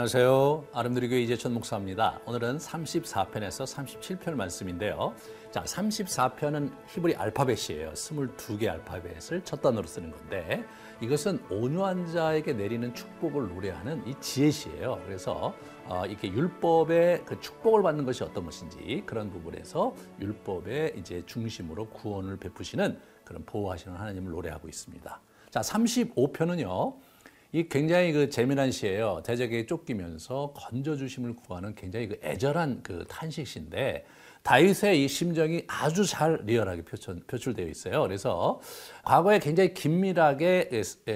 안녕하세요. 아름드리교회 이재천 목사입니다. 오늘은 34편에서 37편 말씀인데요. 자, 34편은 히브리 알파벳이에요. 22개 알파벳을 첫 단어로 쓰는 건데 이것은 온유한 자에게 내리는 축복을 노래하는 이 지혜시예요. 그래서 어, 이렇게 율법의 그 축복을 받는 것이 어떤 것인지 그런 부분에서 율법의 이제 중심으로 구원을 베푸시는 그런 보호하시는 하나님을 노래하고 있습니다. 자, 35편은요. 이 굉장히 그 재미난 시예요. 대적에게 쫓기면서 건져 주심을 구하는 굉장히 그 애절한 그 탄식시인데 다윗의 이 심정이 아주 잘 리얼하게 표출, 표출 되어 있어요. 그래서 과거에 굉장히 긴밀하게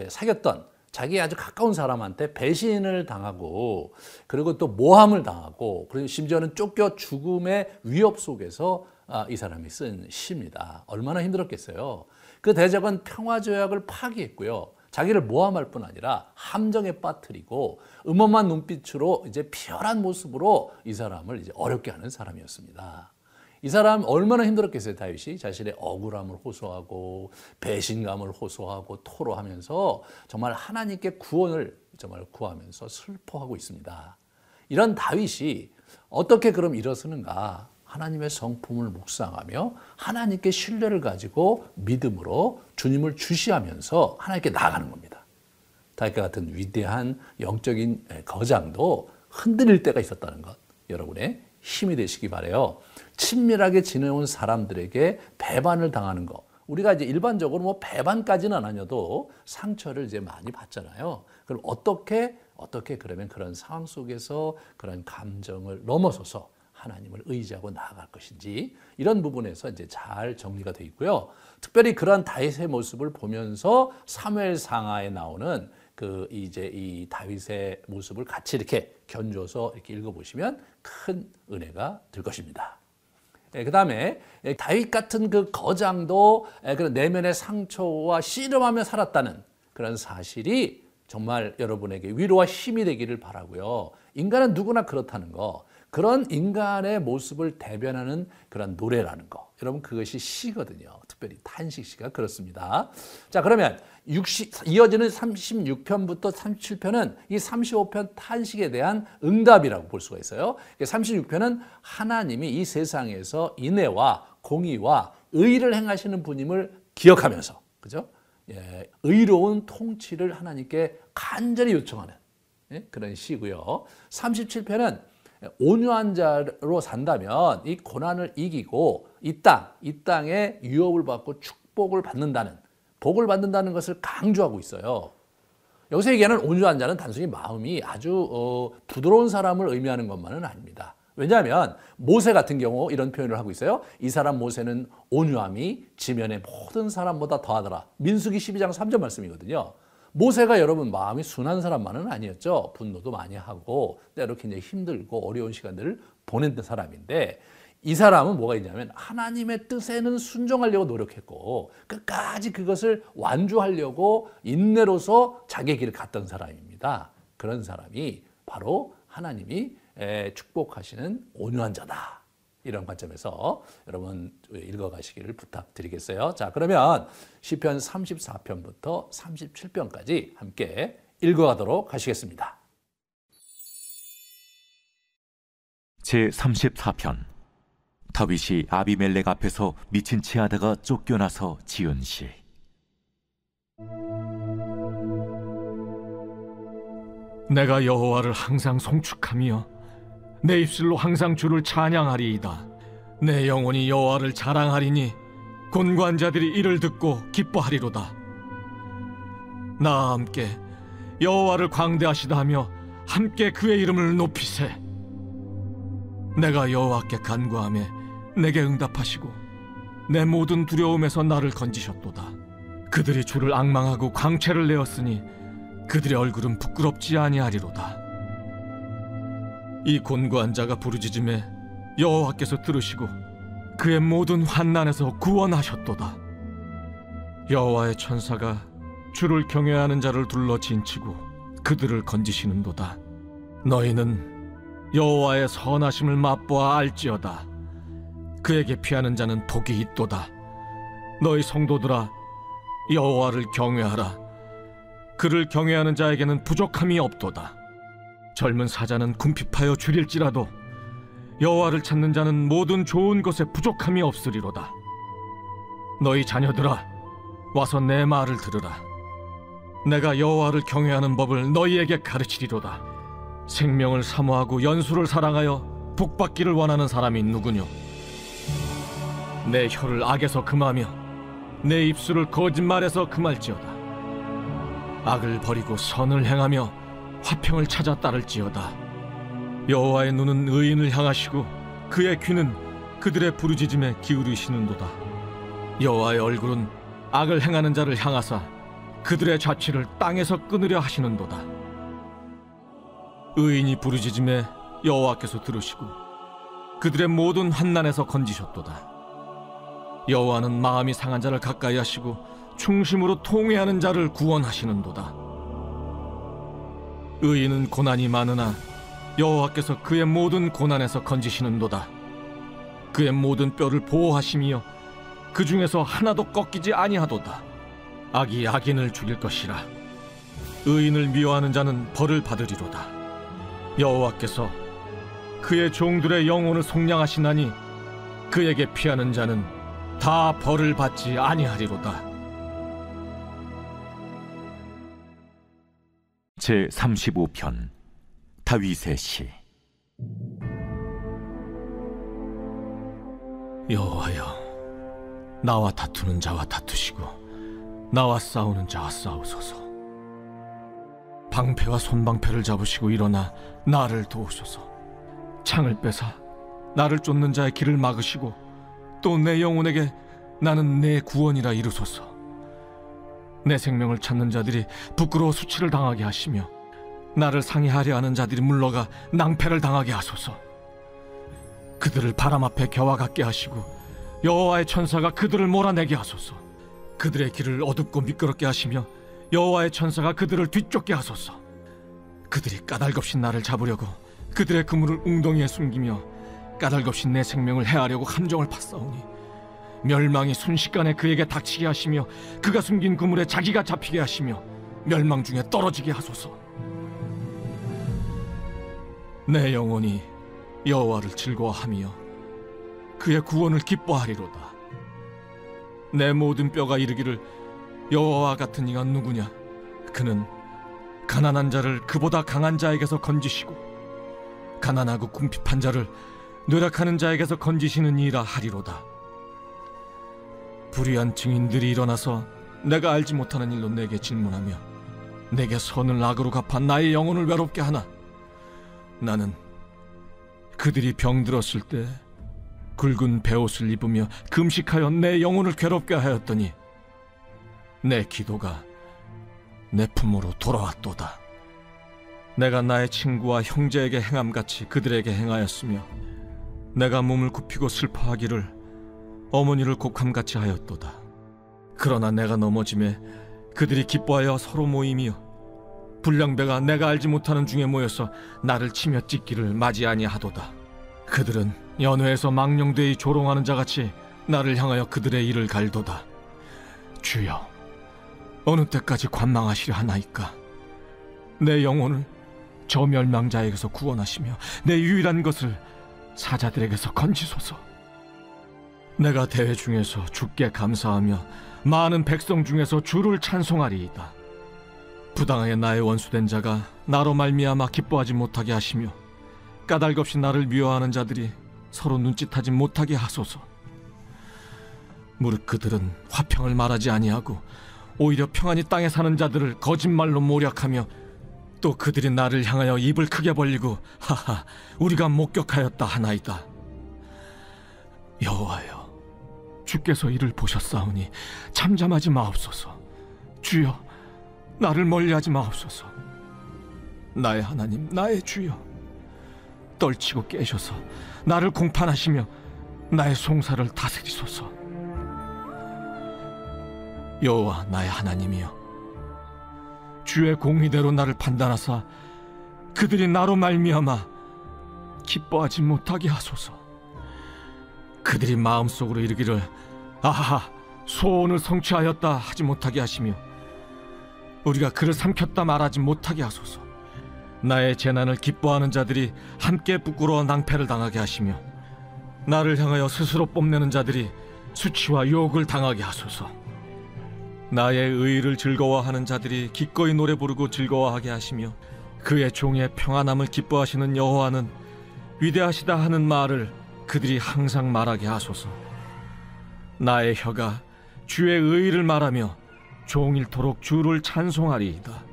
사귀었던 자기 아주 가까운 사람한테 배신을 당하고 그리고 또 모함을 당하고 그리고 심지어는 쫓겨 죽음의 위협 속에서 아, 이 사람이 쓴 시입니다. 얼마나 힘들었겠어요. 그 대적은 평화 조약을 파기했고요. 자기를 모함할 뿐 아니라 함정에 빠뜨리고 음험한 눈빛으로 이제 비열한 모습으로 이 사람을 이제 어렵게 하는 사람이었습니다. 이 사람 얼마나 힘들었겠어요, 다윗이 자신의 억울함을 호소하고 배신감을 호소하고 토로하면서 정말 하나님께 구원을 정말 구하면서 슬퍼하고 있습니다. 이런 다윗이 어떻게 그럼 일어서는가? 하나님의 성품을 묵상하며 하나님께 신뢰를 가지고 믿음으로 주님을 주시하면서 하나님께 나아가는 겁니다. 다윗과 같은 위대한 영적인 거장도 흔들릴 때가 있었다는 것 여러분의 힘이 되시기 바래요. 친밀하게 지내온 사람들에게 배반을 당하는 것. 우리가 이제 일반적으로 뭐 배반까지는 아니어도 상처를 이제 많이 받잖아요. 그럼 어떻게 어떻게 그러면 그런 상황 속에서 그런 감정을 넘어서서 하나님을 의지하고 나아갈 것인지 이런 부분에서 이제 잘 정리가 되어 있고요. 특별히 그러한 다윗의 모습을 보면서 사무엘 상하에 나오는 그 이제 이 다윗의 모습을 같이 이렇게 견줘서 이렇게 읽어보시면 큰 은혜가 될 것입니다. 예, 그 다음에 다윗 같은 그 거장도 그런 내면의 상처와 씨름하며 살았다는 그런 사실이 정말 여러분에게 위로와 힘이 되기를 바라고요. 인간은 누구나 그렇다는 거. 그런 인간의 모습을 대변하는 그런 노래라는 거. 여러분 그것이 시거든요. 특별히 탄식 시가 그렇습니다. 자 그러면 60, 이어지는 36편부터 37편은 이 35편 탄식에 대한 응답이라고 볼 수가 있어요. 36편은 하나님이 이 세상에서 인애와 공의와 의를 행하시는 분임을 기억하면서 그죠? 예, 의로운 통치를 하나님께 간절히 요청하는 예, 그런 시고요. 37편은 온유한 자로 산다면 이 고난을 이기고 이 땅, 이 땅에 유업을 받고 축복을 받는다는, 복을 받는다는 것을 강조하고 있어요. 여기서 얘기하는 온유한 자는 단순히 마음이 아주 어, 부드러운 사람을 의미하는 것만은 아닙니다. 왜냐하면 모세 같은 경우 이런 표현을 하고 있어요. 이 사람 모세는 온유함이 지면의 모든 사람보다 더하더라. 민수기 12장 3절 말씀이거든요. 모세가 여러분 마음이 순한 사람만은 아니었죠. 분노도 많이 하고 때로 굉장히 힘들고 어려운 시간들을 보낸 사람인데 이 사람은 뭐가 있냐면 하나님의 뜻에는 순종하려고 노력했고 끝까지 그것을 완주하려고 인내로서 자기 길을 갔던 사람입니다. 그런 사람이 바로 하나님이 축복하시는 온유한 자다. 이런 관점에서 여러분 읽어가시기를 부탁드리겠어요. 자, 그러면 시편 34편부터 37편까지 함께 읽어가도록 하시겠습니다. 제 34편 다윗이 아비멜렉 앞에서 미친 채 하다가 쫓겨나서 지은 시 내가 여호와를 항상 송축하며 내 입술로 항상 주를 찬양하리이다. 내 영혼이 여호와를 자랑하리니 곤관자들이 이를 듣고 기뻐하리로다. 나와 함께 여호와를 광대하시다 하며 함께 그의 이름을 높이세. 내가 여호와께 간구하며 내게 응답하시고 내 모든 두려움에서 나를 건지셨도다. 그들이 주를 악망하고 광채를 내었으니 그들의 얼굴은 부끄럽지 아니하리로다. 이 곤고한 자가 부르짖음에 여호와께서 들으시고 그의 모든 환난에서 구원하셨도다. 여호와의 천사가 주를 경외하는 자를 둘러 진치고 그들을 건지시는도다. 너희는 여호와의 선하심을 맛보아 알지어다. 그에게 피하는 자는 복이 있도다. 너희 성도들아 여호와를 경외하라. 그를 경외하는 자에게는 부족함이 없도다. 젊은 사자는 궁핍하여 줄일지라도 여호와를 찾는 자는 모든 좋은 것에 부족함이 없으리로다. 너희 자녀들아, 와서 내 말을 들으라. 내가 여호와를 경외하는 법을 너희에게 가르치리로다. 생명을 사모하고 연수를 사랑하여 복받기를 원하는 사람이 누구뇨? 내 혀를 악에서 금하며 내 입술을 거짓말에서 금할지어다. 악을 버리고 선을 행하며 화평을 찾아 따를지어다. 여호와의 눈은 의인을 향하시고 그의 귀는 그들의 부르짖음에 기울이시는도다. 여호와의 얼굴은 악을 행하는 자를 향하사 그들의 자취를 땅에서 끊으려 하시는도다. 의인이 부르짖음에 여호와께서 들으시고 그들의 모든 환난에서 건지셨도다. 여호와는 마음이 상한 자를 가까이 하시고 충심으로 통회하는 자를 구원하시는도다. 의인은 고난이 많으나 여호와께서 그의 모든 고난에서 건지시는도다. 그의 모든 뼈를 보호하시며 그 중에서 하나도 꺾이지 아니하도다. 악이 악인을 죽일 것이라. 의인을 미워하는 자는 벌을 받으리로다. 여호와께서 그의 종들의 영혼을 속량하시나니 그에게 피하는 자는 다 벌을 받지 아니하리로다. 제 35편 다윗의 시. 여호와여 나와 다투는 자와 다투시고 나와 싸우는 자와 싸우소서. 방패와 손방패를 잡으시고 일어나 나를 도우소서. 창을 빼사 나를 쫓는 자의 길을 막으시고 또 내 영혼에게 나는 내 구원이라 이루소서 내 생명을 찾는 자들이 부끄러워 수치를 당하게 하시며 나를 상해하려 하는 자들이 물러가 낭패를 당하게 하소서 그들을 바람 앞에 겨와 같게 하시고 여호와의 천사가 그들을 몰아내게 하소서. 그들의 길을 어둡고 미끄럽게 하시며 여호와의 천사가 그들을 뒤쫓게 하소서. 그들이 까닭없이 나를 잡으려고 그들의 그물을 웅덩이에 숨기며 까닭없이 내 생명을 해하려고 함정을 팠사오니 멸망이 순식간에 그에게 닥치게 하시며 그가 숨긴 그물에 자기가 잡히게 하시며 멸망 중에 떨어지게 하소서. 내 영혼이 여호와를 즐거워하며 그의 구원을 기뻐하리로다. 내 모든 뼈가 이르기를 여호와 같은 이가 누구냐? 그는 가난한 자를 그보다 강한 자에게서 건지시고 가난하고 궁핍한 자를 노력하는 자에게서 건지시는 이라 하리로다. 불의한 증인들이 일어나서 내가 알지 못하는 일로 내게 질문하며 내게 선을 악으로 갚아 나의 영혼을 외롭게 하나 나는 그들이 병들었을 때 굵은 베옷을 입으며 금식하여 내 영혼을 괴롭게 하였더니 내 기도가 내 품으로 돌아왔도다. 내가 나의 친구와 형제에게 행함같이 그들에게 행하였으며 내가 몸을 굽히고 슬퍼하기를 어머니를 곡함같이 하였도다. 그러나 내가 넘어짐에 그들이 기뻐하여 서로 모이며 불량배가 내가 알지 못하는 중에 모여서 나를 치며 찢기를 맞이 아니하도다. 그들은 연회에서 망령되이 조롱하는 자같이 나를 향하여 그들의 일을 갈도다. 주여, 어느 때까지 관망하시려 하나이까? 내 영혼을 저 멸망자에게서 구원하시며 내 유일한 것을 사자들에게서 건지소서. 내가 대회 중에서 주께 감사하며 많은 백성 중에서 주를 찬송하리이다. 부당하게 나의 원수된 자가 나로 말미암아 기뻐하지 못하게 하시며 까닭없이 나를 미워하는 자들이 서로 눈짓하지 못하게 하소서. 무릇 그들은 화평을 말하지 아니하고 오히려 평안히 땅에 사는 자들을 거짓말로 모략하며 또 그들이 나를 향하여 입을 크게 벌리고 하하 우리가 목격하였다 하나이다. 여호와여 주께서 이를 보셨사오니 잠잠하지 마옵소서. 주여 나를 멀리하지 마옵소서. 나의 하나님 나의 주여 떨치고 깨셔서 나를 공판하시며 나의 송사를 다스리소서. 여호와 나의 하나님이여 주의 공의대로 나를 판단하사 그들이 나로 말미암아 기뻐하지 못하게 하소서. 그들이 마음속으로 이르기를 아하 소원을 성취하였다 하지 못하게 하시며 우리가 그를 삼켰다 말하지 못하게 하소서. 나의 재난을 기뻐하는 자들이 함께 부끄러워 낭패를 당하게 하시며 나를 향하여 스스로 뽐내는 자들이 수치와 욕을 당하게 하소서. 나의 의를 즐거워하는 자들이 기꺼이 노래 부르고 즐거워하게 하시며 그의 종의 평안함을 기뻐하시는 여호와는 위대하시다 하는 말을 그들이 항상 말하게 하소서. 나의 혀가 주의 의를 말하며 종일토록 주를 찬송하리이다.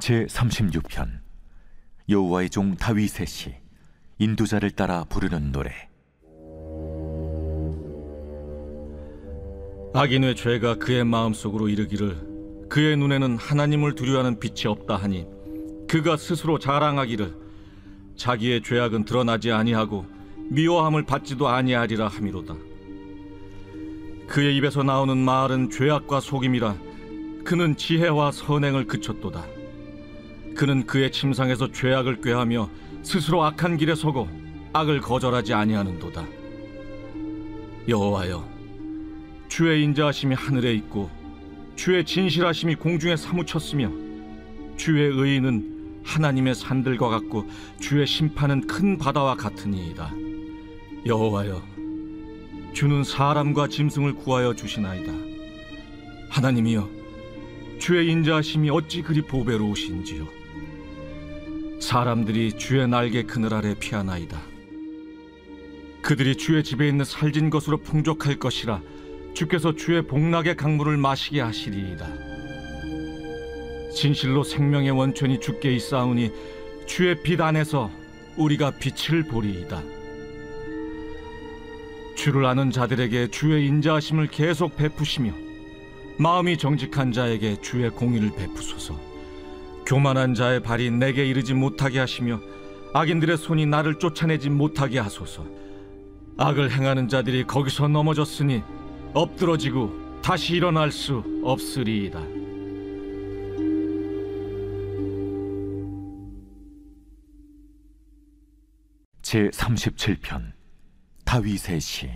제 36편 여호와의 종 다윗의 시 인도자를 따라 부르는 노래 악인의 죄가 그의 마음속으로 이르기를 그의 눈에는 하나님을 두려워하는 빛이 없다 하니 그가 스스로 자랑하기를 자기의 죄악은 드러나지 아니하고 미워함을 받지도 아니하리라 함이로다. 그의 입에서 나오는 말은 죄악과 속임이라 그는 지혜와 선행을 그쳤도다. 그는 그의 침상에서 죄악을 꾀하며 스스로 악한 길에 서고 악을 거절하지 아니하는도다. 여호와여 주의 인자하심이 하늘에 있고 주의 진실하심이 공중에 사무쳤으며 주의 의인은 하나님의 산들과 같고 주의 심판은 큰 바다와 같으니이다. 여호와여 주는 사람과 짐승을 구하여 주시나이다. 하나님이여 주의 인자하심이 어찌 그리 보배로우신지요. 사람들이 주의 날개 그늘 아래 피하나이다. 그들이 주의 집에 있는 살진 것으로 풍족할 것이라 주께서 주의 복락의 강물을 마시게 하시리이다. 진실로 생명의 원천이 주께 있사오니 주의 빛 안에서 우리가 빛을 보리이다. 주를 아는 자들에게 주의 인자하심을 계속 베푸시며 마음이 정직한 자에게 주의 공의를 베푸소서. 교만한 자의 발이 내게 이르지 못하게 하시며 악인들의 손이 나를 쫓아내지 못하게 하소서. 악을 행하는 자들이 거기서 넘어졌으니 엎드러지고 다시 일어날 수 없으리이다. 제 37편 다윗의 시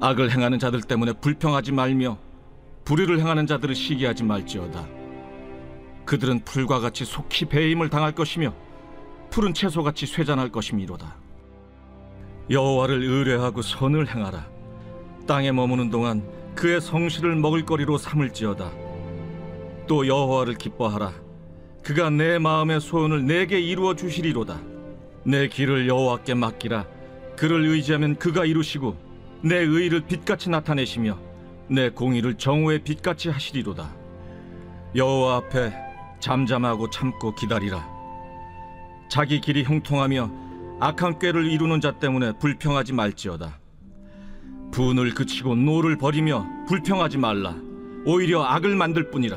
악을 행하는 자들 때문에 불평하지 말며 불의를 행하는 자들을 시기하지 말지어다. 그들은 풀과 같이 속히 배임을 당할 것이며 푸른 채소같이 쇠잔할 것이미로다. 여호와를 의뢰하고 선을 행하라. 땅에 머무는 동안 그의 성실을 먹을거리로 삼을지어다. 또 여호와를 기뻐하라. 그가 네 마음의 소원을 네게 이루어 주시리로다. 네 길을 여호와께 맡기라. 그를 의지하면 그가 이루시고 네 의를 빛같이 나타내시며 네 공의를 정오의 빛같이 하시리로다. 여호와 앞에 잠잠하고 참고 기다리라. 자기 길이 형통하며 악한 꾀를 이루는 자 때문에 불평하지 말지어다. 분을 그치고 노를 버리며 불평하지 말라. 오히려 악을 만들 뿐이라.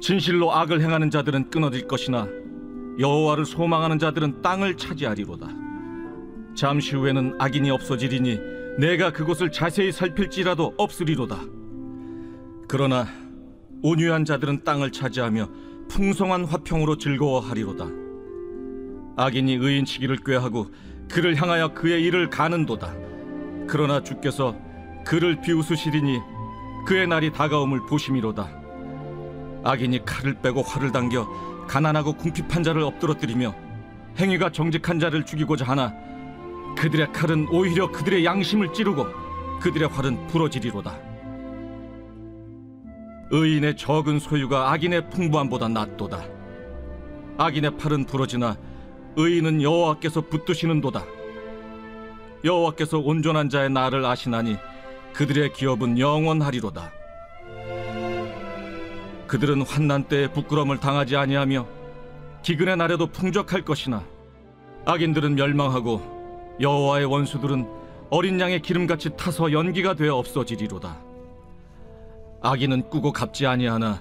진실로 악을 행하는 자들은 끊어질 것이나 여호와를 소망하는 자들은 땅을 차지하리로다. 잠시 후에는 악인이 없어지리니 내가 그곳을 자세히 살필지라도 없으리로다. 그러나 온유한 자들은 땅을 차지하며 풍성한 화평으로 즐거워하리로다. 악인이 의인치기를 꾀하고 그를 향하여 그의 일을 가는도다. 그러나 주께서 그를 비웃으시리니 그의 날이 다가옴을 보심이로다. 악인이 칼을 빼고 활을 당겨 가난하고 궁핍한 자를 엎드러뜨리며 행위가 정직한 자를 죽이고자 하나 그들의 칼은 오히려 그들의 양심을 찌르고 그들의 활은 부러지리로다. 의인의 적은 소유가 악인의 풍부함보다 낫도다. 악인의 팔은 부러지나 의인은 여호와께서 붙드시는도다. 여호와께서 온전한 자의 나를 아시나니 그들의 기업은 영원하리로다. 그들은 환난 때에 부끄러움을 당하지 아니하며 기근의 날에도 풍족할 것이나 악인들은 멸망하고 여호와의 원수들은 어린 양의 기름같이 타서 연기가 되어 없어지리로다. 악인은 꾸고 갚지 아니하나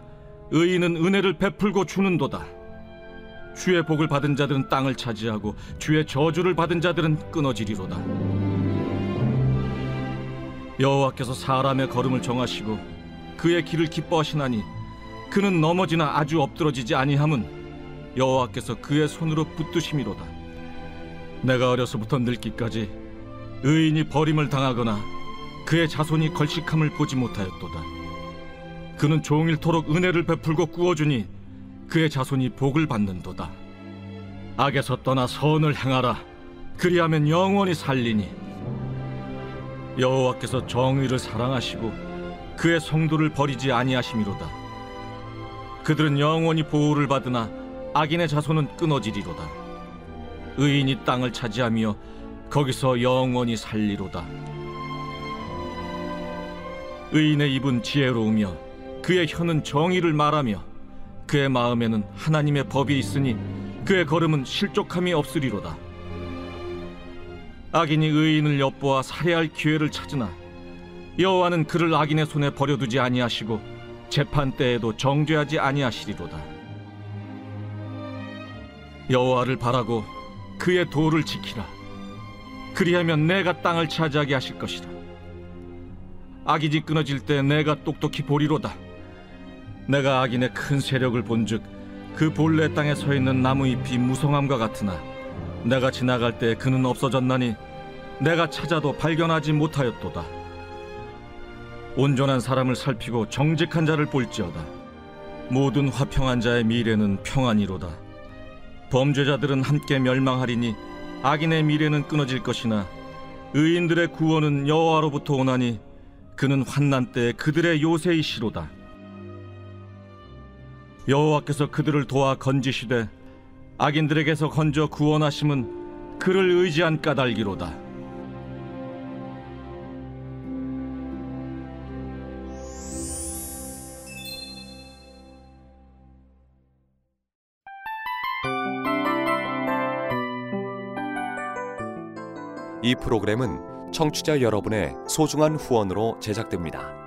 의인은 은혜를 베풀고 주는도다. 주의 복을 받은 자들은 땅을 차지하고 주의 저주를 받은 자들은 끊어지리로다. 여호와께서 사람의 걸음을 정하시고 그의 길을 기뻐하시나니 그는 넘어지나 아주 엎드러지지 아니함은 여호와께서 그의 손으로 붙드심이로다. 내가 어려서부터 늙기까지 의인이 버림을 당하거나 그의 자손이 걸식함을 보지 못하였도다. 그는 종일토록 은혜를 베풀고 꾸어주니 그의 자손이 복을 받는도다. 악에서 떠나 선을 행하라. 그리하면 영원히 살리니 여호와께서 정의를 사랑하시고 그의 성도를 버리지 아니하심이로다. 그들은 영원히 보호를 받으나 악인의 자손은 끊어지리로다. 의인이 땅을 차지하며 거기서 영원히 살리로다. 의인의 입은 지혜로우며 그의 혀는 정의를 말하며 그의 마음에는 하나님의 법이 있으니 그의 걸음은 실족함이 없으리로다. 악인이 의인을 엿보아 살해할 기회를 찾으나 여호와는 그를 악인의 손에 버려두지 아니하시고 재판 때에도 정죄하지 아니하시리로다. 여호와를 바라고 그의 도를 지키라. 그리하면 내가 땅을 차지하게 하실 것이라. 악이 지 끊어질 때 내가 똑똑히 보리로다. 내가 악인의 큰 세력을 본즉 그 본래 땅에 서 있는 나무 잎이 무성함과 같으나 내가 지나갈 때 그는 없어졌나니 내가 찾아도 발견하지 못하였도다. 온전한 사람을 살피고 정직한 자를 볼지어다. 모든 화평한 자의 미래는 평안이로다. 범죄자들은 함께 멸망하리니 악인의 미래는 끊어질 것이나 의인들의 구원은 여호와로부터 오나니 그는 환난 때 그들의 요새이시로다. 여호와께서 그들을 도와 건지시되 악인들에게서 건져 구원하심은 그를 의지한 까닭이로다. 이 프로그램은 청취자 여러분의 소중한 후원으로 제작됩니다.